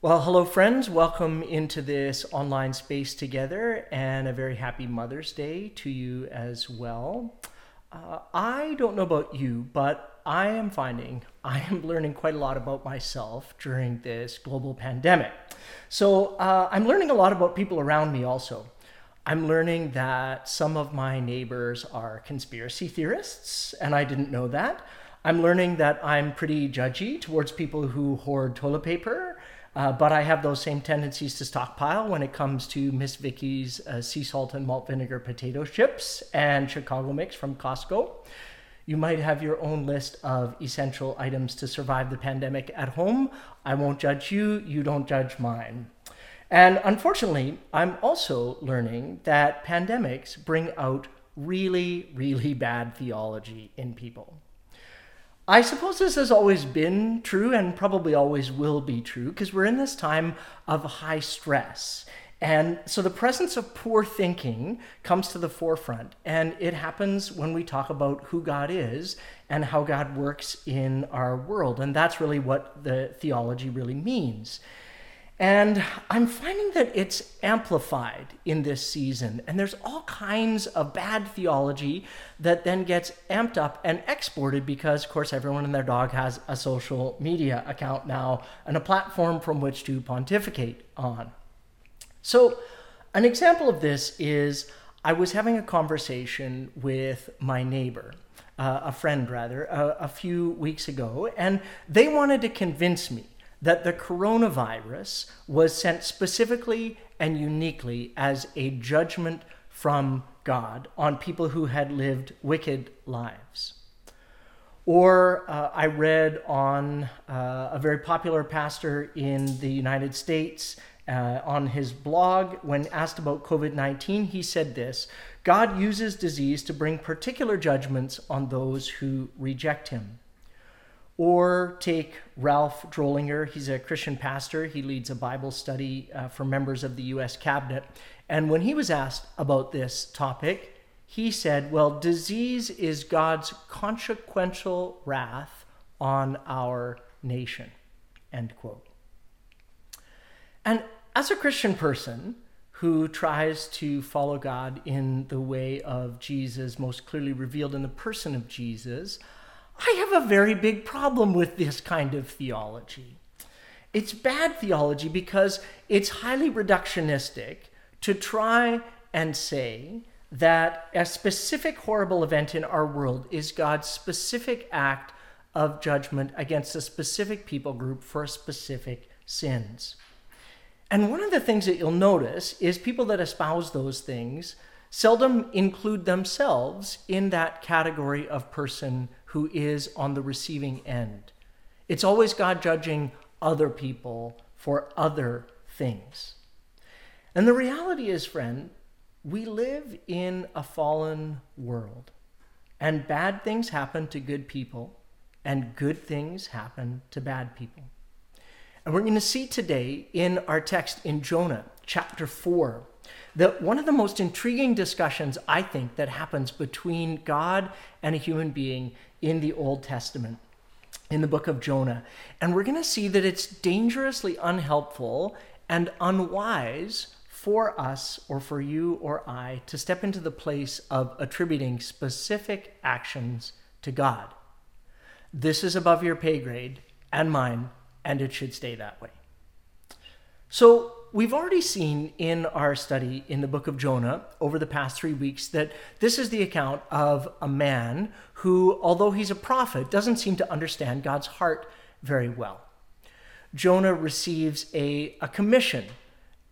Well, hello, friends. Welcome into this online space together, and a very happy Mother's Day to you as well. Uh, I don't know about you, but I am finding I am learning quite a lot about myself during this global pandemic. So uh, I'm learning a lot about people around me also. I'm learning that some of my neighbors are conspiracy theorists, and I didn't know that. I'm learning that I'm pretty judgy towards people who hoard toilet paper uh, but I have those same tendencies to stockpile when it comes to Miss Vickie's uh, sea salt and malt vinegar potato chips and Chicago mix from Costco. You might have your own list of essential items to survive the pandemic at home. I won't judge you, you don't judge mine. And unfortunately, I'm also learning that pandemics bring out really, really bad theology in people. I suppose this has always been true and probably always will be true because we're in this time of high stress. And so the presence of poor thinking comes to the forefront. And it happens when we talk about who God is and how God works in our world. And that's really what the theology really means. And I'm finding that it's amplified in this season. And there's all kinds of bad theology that then gets amped up and exported because, of course, everyone and their dog has a social media account now and a platform from which to pontificate on. So, an example of this is I was having a conversation with my neighbor. Uh, a friend rather, uh, a few weeks ago, and they wanted to convince me that the coronavirus was sent specifically and uniquely as a judgment from God on people who had lived wicked lives. Or uh, I read on uh, a very popular pastor in the United States uh, on his blog when asked about COVID 19, he said this God uses disease to bring particular judgments on those who reject him. Or take Ralph Drollinger. He's a Christian pastor. He leads a Bible study uh, for members of the U.S. cabinet. And when he was asked about this topic, he said, Well, disease is God's consequential wrath on our nation. End quote. And as a Christian person who tries to follow God in the way of Jesus, most clearly revealed in the person of Jesus, I have a very big problem with this kind of theology. It's bad theology because it's highly reductionistic to try and say that a specific horrible event in our world is God's specific act of judgment against a specific people group for specific sins. And one of the things that you'll notice is people that espouse those things seldom include themselves in that category of person who is on the receiving end. It's always God judging other people for other things. And the reality is, friend, we live in a fallen world, and bad things happen to good people, and good things happen to bad people. And we're going to see today in our text in Jonah chapter 4 that one of the most intriguing discussions I think that happens between God and a human being in the Old Testament, in the book of Jonah. And we're going to see that it's dangerously unhelpful and unwise for us or for you or I to step into the place of attributing specific actions to God. This is above your pay grade and mine, and it should stay that way. So, we've already seen in our study in the book of Jonah over the past three weeks that this is the account of a man who, although he's a prophet, doesn't seem to understand God's heart very well. Jonah receives a, a commission,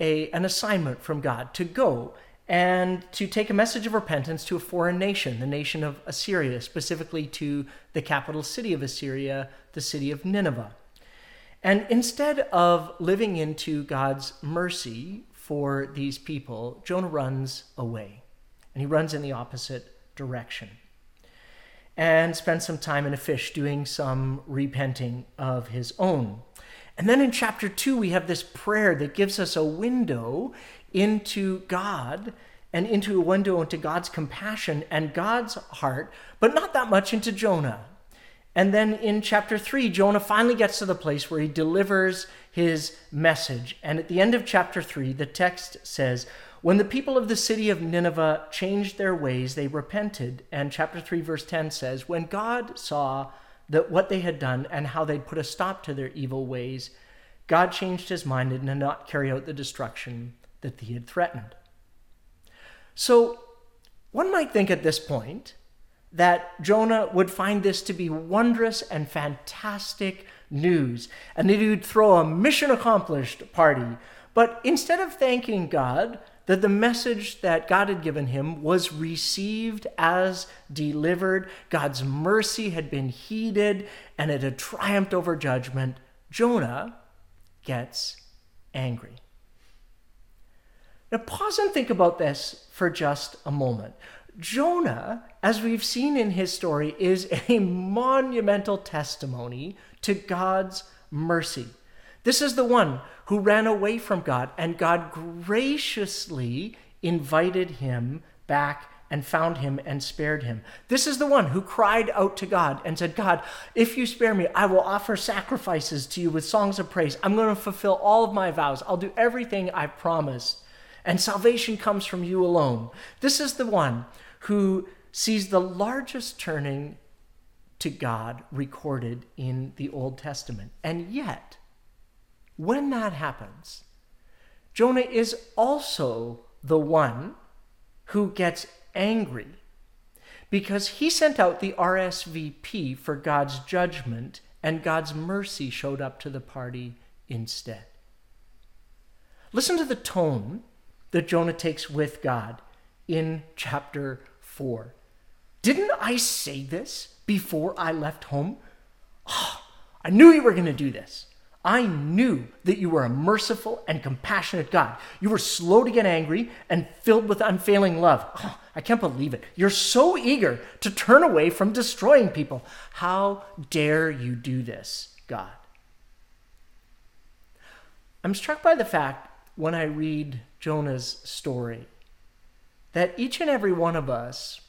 a, an assignment from God to go and to take a message of repentance to a foreign nation, the nation of Assyria, specifically to the capital city of Assyria, the city of Nineveh. And instead of living into God's mercy for these people, Jonah runs away. And he runs in the opposite direction and spends some time in a fish doing some repenting of his own. And then in chapter 2, we have this prayer that gives us a window into God and into a window into God's compassion and God's heart, but not that much into Jonah. And then in chapter 3, Jonah finally gets to the place where he delivers his message. And at the end of chapter 3, the text says, When the people of the city of Nineveh changed their ways, they repented. And chapter 3, verse 10 says, When God saw that what they had done and how they'd put a stop to their evil ways, God changed his mind and did not carry out the destruction that he had threatened. So one might think at this point that Jonah would find this to be wondrous and fantastic news, and that he would throw a mission accomplished party. But instead of thanking God, that the message that God had given him was received as delivered, God's mercy had been heeded, and it had triumphed over judgment, Jonah gets angry. Now, pause and think about this for just a moment. Jonah, as we've seen in his story, is a monumental testimony to God's mercy. This is the one who ran away from God, and God graciously invited him back and found him and spared him. This is the one who cried out to God and said, God, if you spare me, I will offer sacrifices to you with songs of praise. I'm going to fulfill all of my vows. I'll do everything I've promised. And salvation comes from you alone. This is the one who sees the largest turning to God recorded in the Old Testament. And yet, when that happens, Jonah is also the one who gets angry because he sent out the RSVP for God's judgment and God's mercy showed up to the party instead. Listen to the tone that Jonah takes with God in chapter 4. Didn't I say this before I left home? Oh, I knew you were going to do this. I knew that you were a merciful and compassionate God. You were slow to get angry and filled with unfailing love. Oh, I can't believe it. You're so eager to turn away from destroying people. How dare you do this, God? I'm struck by the fact when I read Jonah's story that each and every one of us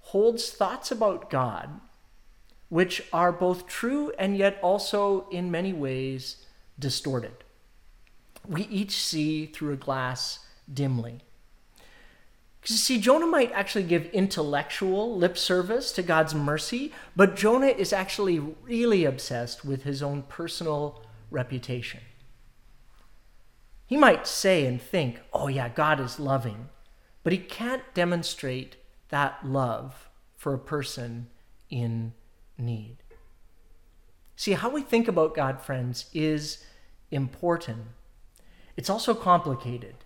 holds thoughts about God which are both true and yet also in many ways distorted. We each see through a glass dimly. You see, Jonah might actually give intellectual lip service to God's mercy, but Jonah is actually really obsessed with his own personal reputation. He might say and think, oh, yeah, God is loving, but he can't demonstrate that love for a person in need. See, how we think about God, friends, is important. It's also complicated.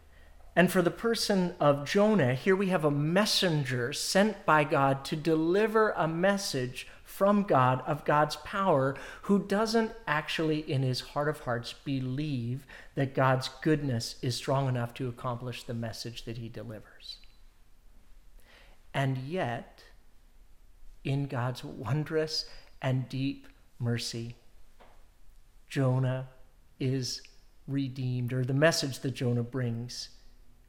And for the person of Jonah, here we have a messenger sent by God to deliver a message from God of God's power who doesn't actually, in his heart of hearts, believe that God's goodness is strong enough to accomplish the message that he delivers. And yet, in God's wondrous and deep mercy. Jonah is redeemed, or the message that Jonah brings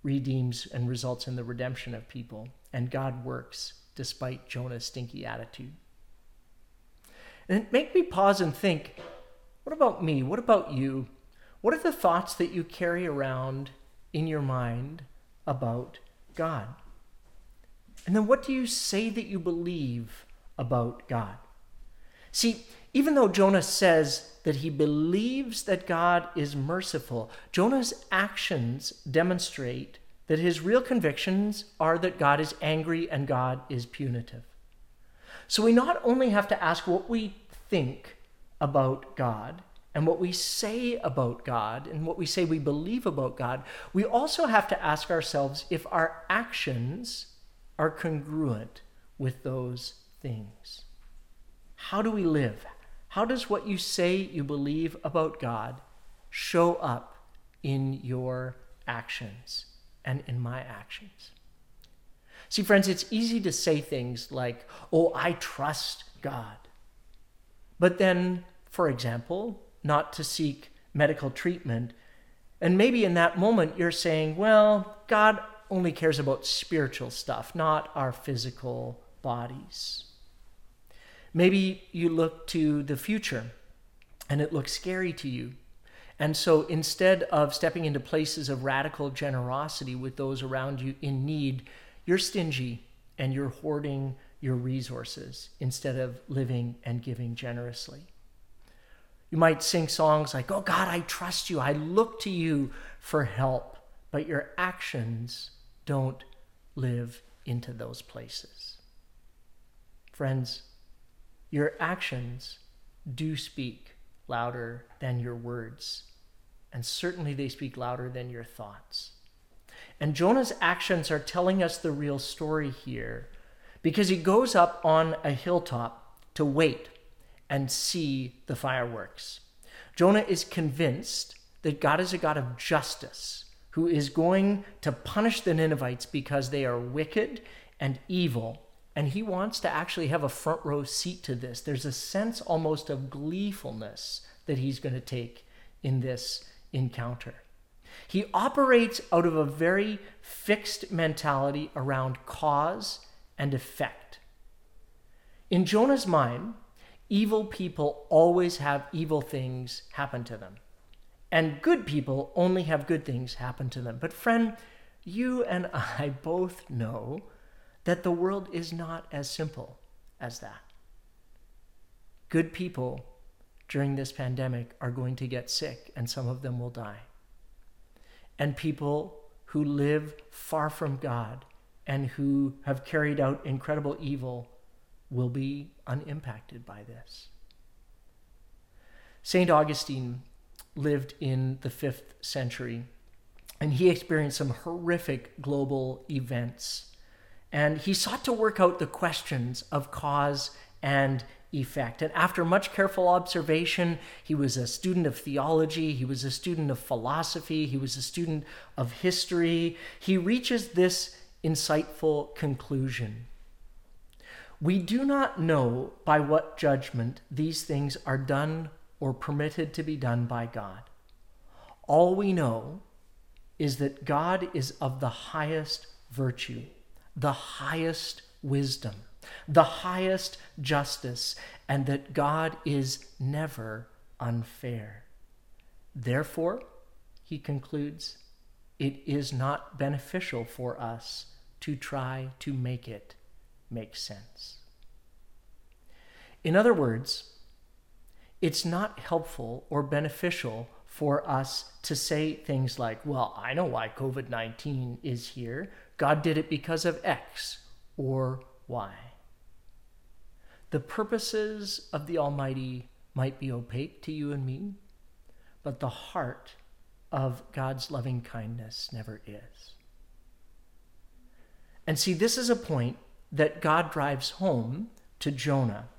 redeems and results in the redemption of people. And God works despite Jonah's stinky attitude. And make me pause and think what about me? What about you? What are the thoughts that you carry around in your mind about God? And then what do you say that you believe about God? See, even though Jonah says that he believes that God is merciful, Jonah's actions demonstrate that his real convictions are that God is angry and God is punitive. So we not only have to ask what we think about God and what we say about God and what we say we believe about God, we also have to ask ourselves if our actions are congruent with those things. How do we live? How does what you say you believe about God show up in your actions and in my actions? See, friends, it's easy to say things like, oh, I trust God. But then, for example, not to seek medical treatment. And maybe in that moment, you're saying, well, God only cares about spiritual stuff, not our physical bodies. Maybe you look to the future and it looks scary to you. And so instead of stepping into places of radical generosity with those around you in need, you're stingy and you're hoarding your resources instead of living and giving generously. You might sing songs like, Oh God, I trust you. I look to you for help. But your actions don't live into those places. Friends, your actions do speak louder than your words, and certainly they speak louder than your thoughts. And Jonah's actions are telling us the real story here because he goes up on a hilltop to wait and see the fireworks. Jonah is convinced that God is a God of justice who is going to punish the Ninevites because they are wicked and evil. And he wants to actually have a front row seat to this. There's a sense almost of gleefulness that he's going to take in this encounter. He operates out of a very fixed mentality around cause and effect. In Jonah's mind, evil people always have evil things happen to them. And good people only have good things happen to them. But, friend, you and I both know that the world is not as simple as that. Good people during this pandemic are going to get sick, and some of them will die. And people who live far from God and who have carried out incredible evil will be unimpacted by this. St. Augustine lived in the fifth century, and he experienced some horrific global events. And he sought to work out the questions of cause and effect. And after much careful observation, he was a student of theology, he was a student of philosophy, he was a student of history. He reaches this insightful conclusion we do not know by what judgment these things are done or permitted to be done by God. All we know is that God is of the highest virtue, the highest wisdom, the highest justice, and that God is never unfair. Therefore, he concludes, it is not beneficial for us to try to make it makes sense. In other words, it's not helpful or beneficial for us to say things like, well, I know why COVID 19 is here. God did it because of X or Y. The purposes of the Almighty might be opaque to you and me, but the heart of God's loving kindness never is. And see, this is a point that God drives home to Jonah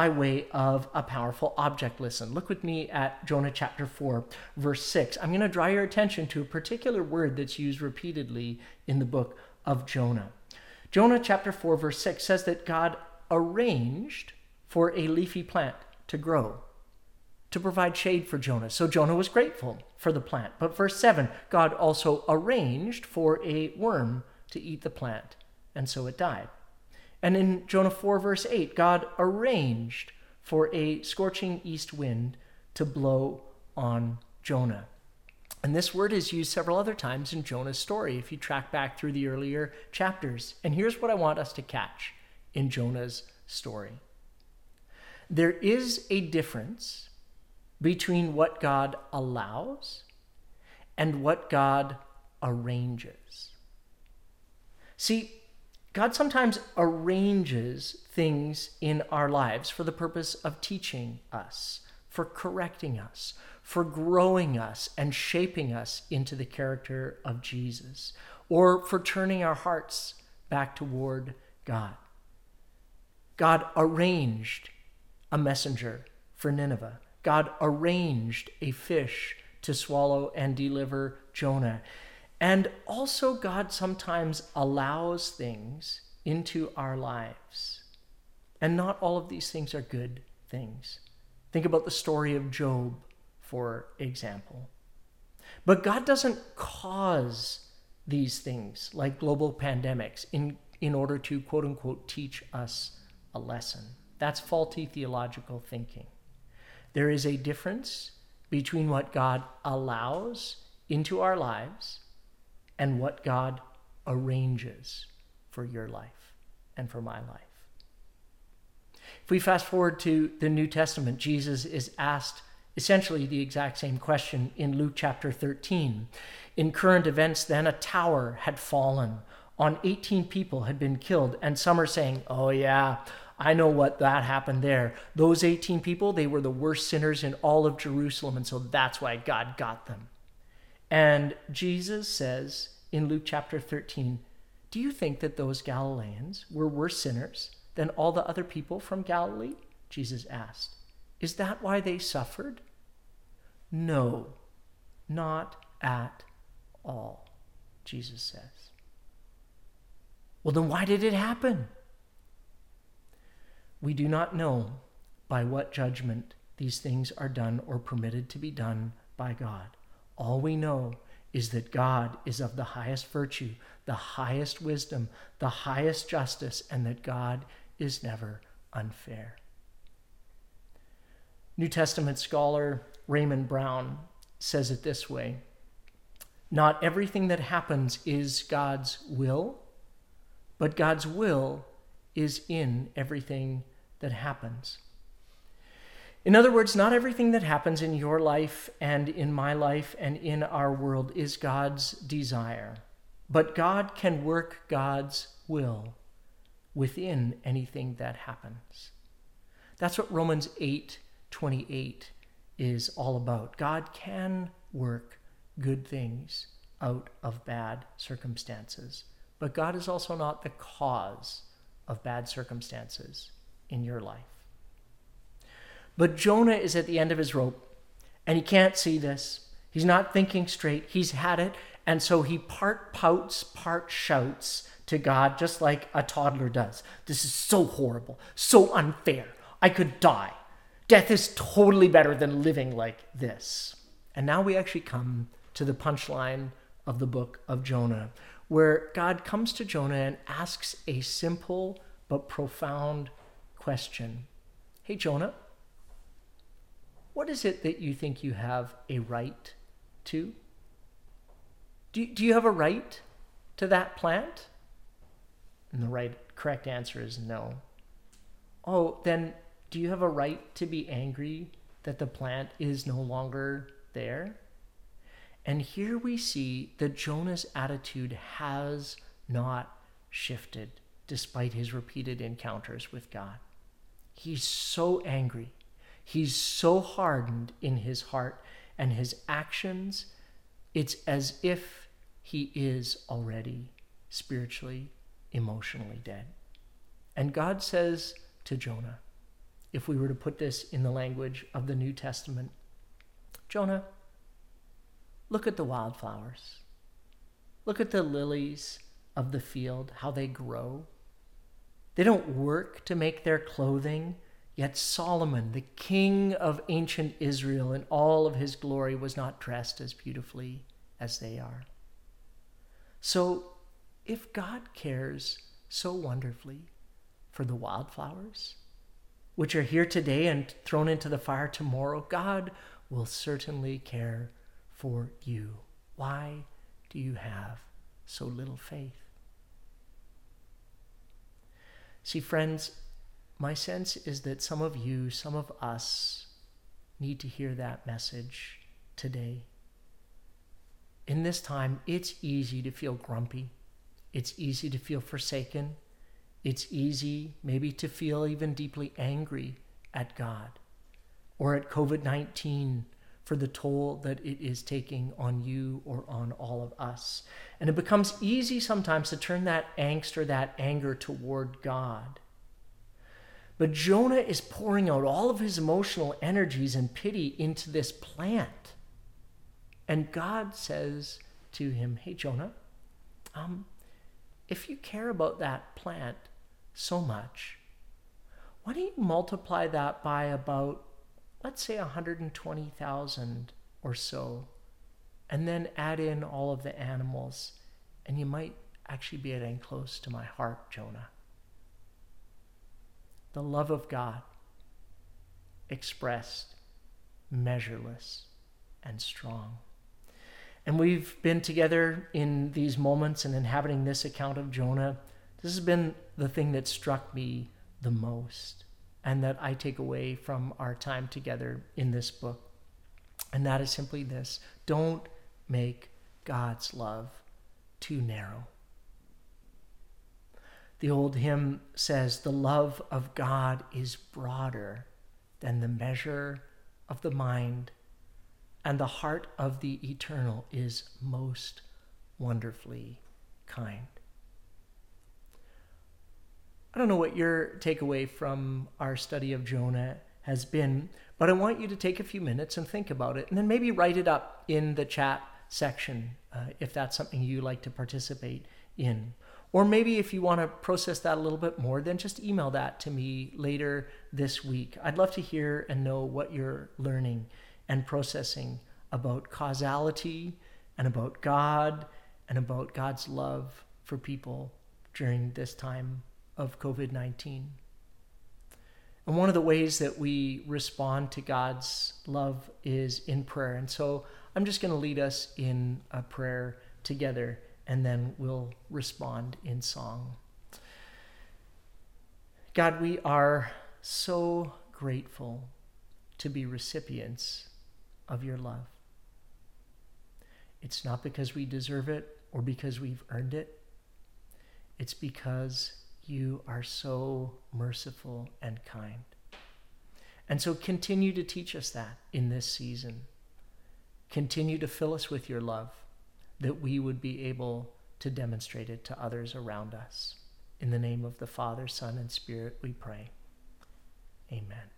by way of a powerful object lesson. Look with me at Jonah chapter 4, verse 6. I'm going to draw your attention to a particular word that's used repeatedly in the book of Jonah. Jonah chapter 4, verse 6 says that God arranged for a leafy plant to grow to provide shade for Jonah. So Jonah was grateful for the plant. But verse 7, God also arranged for a worm to eat the plant, and so it died. And in Jonah 4, verse 8, God arranged for a scorching east wind to blow on Jonah. And this word is used several other times in Jonah's story if you track back through the earlier chapters. And here's what I want us to catch in Jonah's story there is a difference between what God allows and what God arranges. See, God sometimes arranges things in our lives for the purpose of teaching us, for correcting us, for growing us and shaping us into the character of Jesus, or for turning our hearts back toward God. God arranged a messenger for Nineveh. God arranged a fish to swallow and deliver Jonah. And also, God sometimes allows things into our lives. And not all of these things are good things. Think about the story of Job, for example. But God doesn't cause these things like global pandemics in, in order to quote unquote teach us a lesson. That's faulty theological thinking. There is a difference between what God allows into our lives and what God arranges for your life and for my life. If we fast forward to the New Testament, Jesus is asked essentially the exact same question in Luke chapter 13. In current events, then, a tower had fallen on 18 people had been killed, and some are saying, oh, yeah, I know what that happened there. Those 18 people, they were the worst sinners in all of Jerusalem, and so that's why God got them. And Jesus says in Luke chapter 13, Do you think that those Galileans were worse sinners than all the other people from Galilee? Jesus asked. Is that why they suffered? No, not at all, Jesus says. Well, then why did it happen? We do not know by what judgment these things are done or permitted to be done by God. All we know is that God is of the highest virtue, the highest wisdom, the highest justice, and that God is never unfair. New Testament scholar Raymond Brown says it this way Not everything that happens is God's will, but God's will is in everything that happens. In other words, not everything that happens in your life and in my life and in our world is God's desire, but God can work God's will within anything that happens. That's what Romans 8 28 is all about. God can work good things out of bad circumstances. But God is also not the cause of bad circumstances in your life. But Jonah is at the end of his rope and he can't see this. He's not thinking straight. He's had it. And so he part pouts, part shouts to God, just like a toddler does. This is so horrible, so unfair. I could die. Death is totally better than living like this. And now we actually come to the punchline of the book of Jonah, where God comes to Jonah and asks a simple but profound question Hey, Jonah, what is it that you think you have a right to? Do, do you have a right to that plant? And the right correct answer is no. Oh, then do you have a right to be angry that the plant is no longer there? And here we see that Jonah's attitude has not shifted despite his repeated encounters with God. He's so angry. He's so hardened in his heart and his actions. It's as if he is already spiritually, emotionally dead. And God says to Jonah, if we were to put this in the language of the New Testament, Jonah, Look at the wildflowers. Look at the lilies of the field, how they grow. They don't work to make their clothing, yet Solomon, the king of ancient Israel in all of his glory, was not dressed as beautifully as they are. So, if God cares so wonderfully for the wildflowers, which are here today and thrown into the fire tomorrow, God will certainly care for you. Why do you have so little faith? See, friends, my sense is that some of you, some of us, need to hear that message today. In this time, it's easy to feel grumpy. It's easy to feel forsaken. It's easy, maybe, to feel even deeply angry at God or at COVID 19 for the toll that it is taking on you or on all of us. And it becomes easy sometimes to turn that angst or that anger toward God. But Jonah is pouring out all of his emotional energies and pity into this plant. And God says to him, Hey, Jonah, um, if you care about that plant so much, why don't you multiply that by about let's say 120,000 or so, and then add in all of the animals, and you might actually be getting close to my heart, Jonah. The love of God expressed, measureless, and strong. And we've been together in these moments and inhabiting this account of Jonah. This has been the thing that struck me the most and that I take away from our time together in this book. And that is simply this don't make God's love too narrow. The old hymn says, The love of God is broader than the measure of the mind, and the heart of the eternal is most wonderfully kind. I don't know what your takeaway from our study of Jonah has been, but I want you to take a few minutes and think about it, and then maybe write it up in the chat section uh, if that's something you like to participate in. Or maybe if you want to process that a little bit more, then just email that to me later this week. I'd love to hear and know what you're learning and processing about causality and about God and about God's love for people during this time of COVID 19. And one of the ways that we respond to God's love is in prayer. And so I'm just going to lead us in a prayer together and then we'll respond in song. God, we are so grateful to be recipients of your love. It's not because we deserve it or because we've earned it. It's because you are so merciful and kind. And so continue to teach us that in this season. Continue to fill us with your love that we would be able to demonstrate it to others around us. In the name of the Father, Son, and Spirit, we pray. Amen.